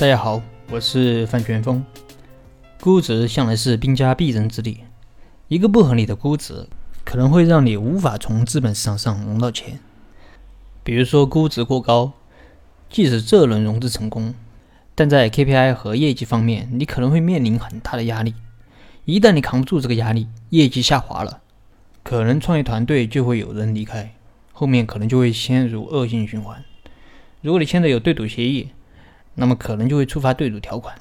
大家好，我是范全峰。估值向来是兵家必争之地，一个不合理的估值可能会让你无法从资本市场上融到钱。比如说估值过高，即使这轮融资成功，但在 KPI 和业绩方面，你可能会面临很大的压力。一旦你扛不住这个压力，业绩下滑了，可能创业团队就会有人离开，后面可能就会陷入恶性循环。如果你签的有对赌协议，那么可能就会触发对赌条款。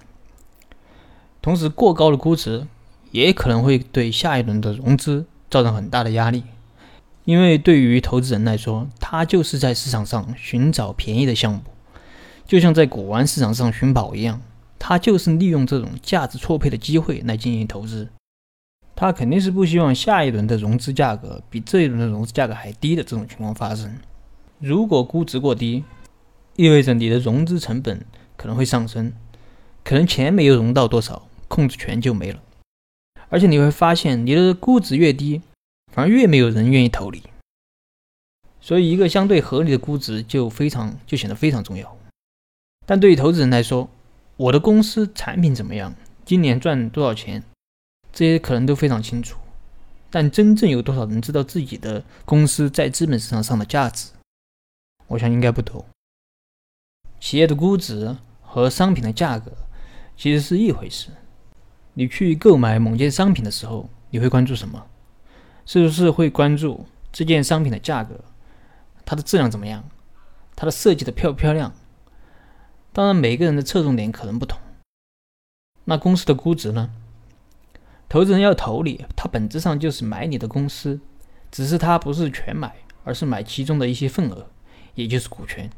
同时，过高的估值也可能会对下一轮的融资造成很大的压力，因为对于投资人来说，他就是在市场上寻找便宜的项目，就像在古玩市场上寻宝一样，他就是利用这种价值错配的机会来进行投资。他肯定是不希望下一轮的融资价格比这一轮的融资价格还低的这种情况发生。如果估值过低，意味着你的融资成本。可能会上升，可能钱没有融到多少，控制权就没了。而且你会发现，你的估值越低，反而越没有人愿意投你。所以，一个相对合理的估值就非常就显得非常重要。但对于投资人来说，我的公司产品怎么样，今年赚多少钱，这些可能都非常清楚。但真正有多少人知道自己的公司在资本市场上的价值？我想应该不多。企业的估值。和商品的价格其实是一回事。你去购买某件商品的时候，你会关注什么？是不是会关注这件商品的价格？它的质量怎么样？它的设计的漂不漂亮？当然，每个人的侧重点可能不同。那公司的估值呢？投资人要投你，他本质上就是买你的公司，只是他不是全买，而是买其中的一些份额，也就是股权。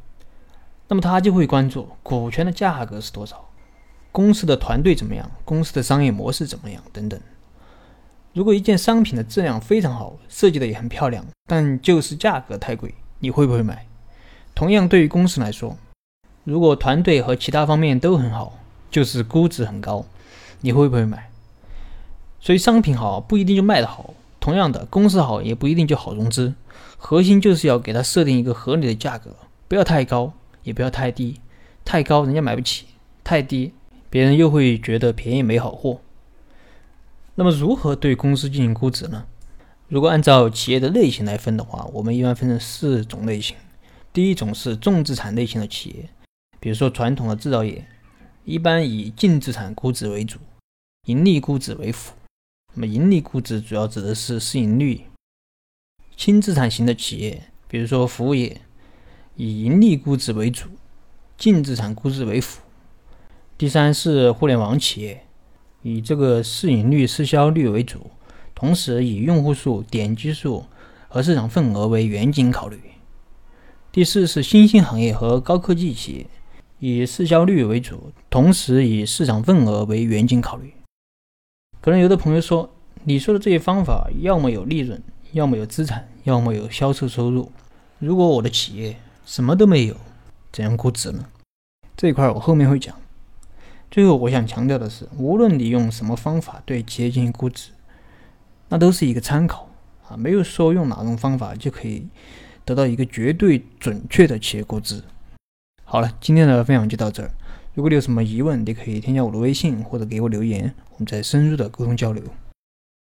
那么他就会关注股权的价格是多少，公司的团队怎么样，公司的商业模式怎么样等等。如果一件商品的质量非常好，设计的也很漂亮，但就是价格太贵，你会不会买？同样，对于公司来说，如果团队和其他方面都很好，就是估值很高，你会不会买？所以商品好不一定就卖得好，同样的，公司好也不一定就好融资。核心就是要给它设定一个合理的价格，不要太高。也不要太低，太高人家买不起，太低别人又会觉得便宜没好货。那么如何对公司进行估值呢？如果按照企业的类型来分的话，我们一般分成四种类型。第一种是重资产类型的企业，比如说传统的制造业，一般以净资产估值为主，盈利估值为辅。那么盈利估值主要指的是市盈率。轻资产型的企业，比如说服务业。以盈利估值为主，净资产估值为辅。第三是互联网企业，以这个市盈率、市销率为主，同时以用户数、点击数和市场份额为远景考虑。第四是新兴行业和高科技企业，以市销率为主，同时以市场份额为远景考虑。可能有的朋友说，你说的这些方法，要么有利润，要么有资产，要么有销售收入。如果我的企业，什么都没有，怎样估值呢？这一块我后面会讲。最后，我想强调的是，无论你用什么方法对企业进行估值，那都是一个参考啊，没有说用哪种方法就可以得到一个绝对准确的企业估值。好了，今天的分享就到这儿。如果你有什么疑问，你可以添加我的微信或者给我留言，我们再深入的沟通交流。